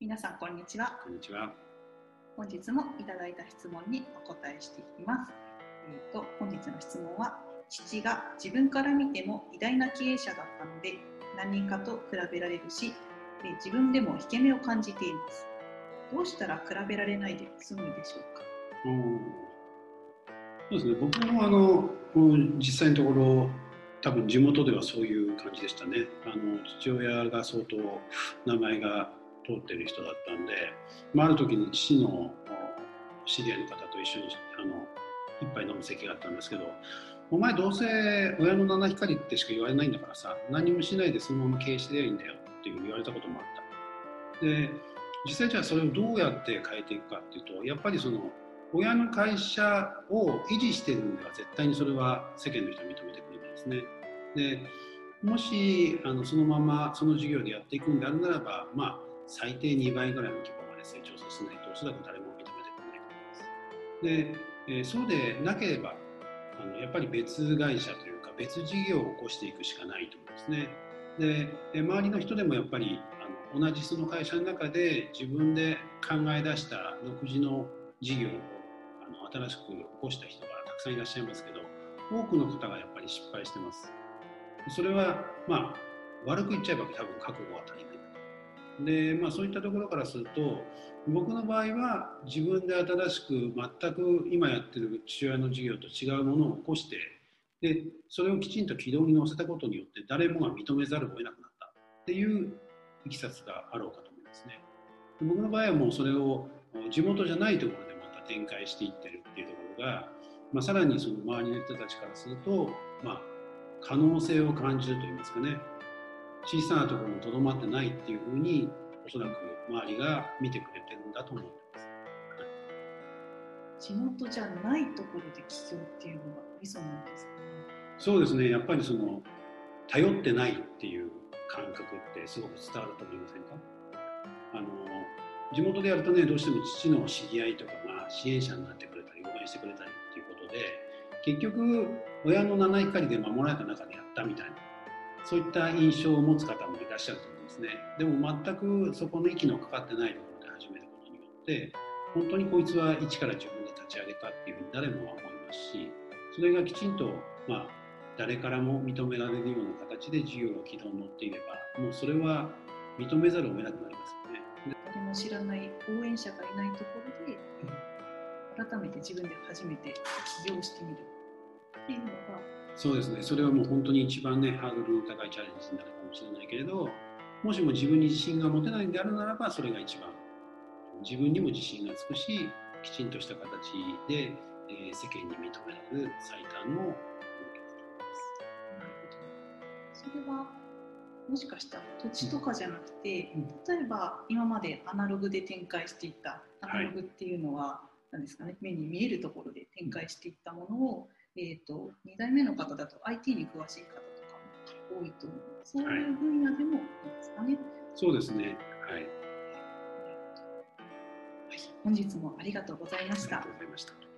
皆さんこんにちはこんにちは。本日もいただいた質問にお答えしていきます、えー、と本日の質問は父が自分から見ても偉大な経営者だったので何人かと比べられるしえー自分でも引け目を感じていますどうしたら比べられないで済むでしょうか？そうですね。僕もあの実際のところ多分地元ではそういう感じでしたね。あの父親が相当名前が通ってる人だったんで、まあ、ある時に父の知り合いの方と一緒にあの一杯飲む席があったんですけど「お前どうせ親の七光ってしか言われないんだからさ何もしないでそのまま経営してりゃいいんだよ」っていう言われたこともあった。で実際じゃあそれをどうやって変えていくかっていうとやっぱりその親の会社を維持してるんでは絶対にそれは世間の人は認めてくれないですね。でもしあのそのままその事業でやっていくんであるならば、まあ、最低2倍ぐらいの規模まで成長させないとおそらく誰も認めてくれないと思います。で、えーそうでなければあのやっぱり別会社というか別事業を起こしていくしかないと思うんですね。でえー周りの人でもやっぱりあの同じその会社の中で自分で考え出した独自の事業をあの新しく起こした人がたくさんいらっしゃいますけど多くの方がやっぱり失敗してます。それはまあ悪く言っちゃえば多分覚悟は足り。でまあ、そういったところからすると僕の場合は自分で新しく全く今やってる父親の事業と違うものを起こしてでそれをきちんと軌道に乗せたことによって誰もが認めざるを得なくなったっていういきさつがあろうかと思いますね。で僕の場合はもうそれを地元じゃないところでまた展開していってるっていうところが、まあ、さらにその周りの人たちからすると、まあ、可能性を感じるといいますかね小さなところにとどまってないっていうふうにおそらく周りが見てくれてるんだと思ってます。地元じゃないところで起業っていうのがミソなんですかね。そうですね。やっぱりその頼ってないっていう感覚ってすごく伝わると思いませんか？あの地元でやるとねどうしても父の知り合いとかが支援者になってくれたり応援してくれたりっていうことで結局親の七光で守られた中でやったみたいなそういった印象を持つ方もいらっしゃると思うんですねでも全くそこの息のかかってないところで始めることによって本当にこいつは一から自分で立ち上げたっていうふうに誰もが思いますしそれがきちんとまあ誰からも認められるような形で事業が軌道に乗っていればもうそれは認めざるを得なくなりますよね。誰も知らない応援者がいないところで改めて自分で初めて起業してみるっていうのがそうですね、それはもう本当に一番ね、ハードルの高いチャレンジになるかもしれないけれど、もしも自分に自信が持てないんであるならば、それが一番、自分にも自信がつくし、きちんとした形で、えー世間に認められる最短のそれはもしかしたら土地とかじゃなくて、うん。例えば今までアナログで展開していったアナログっていうのは、何ですかね。目に見えるところで展開していったものを、えー、と2代目の方だと IT に詳しい方とかも多いと思うそういう分野でもいいですかね。そうですね、はい。はい、本日もありがとうございましたありがとう。ございました。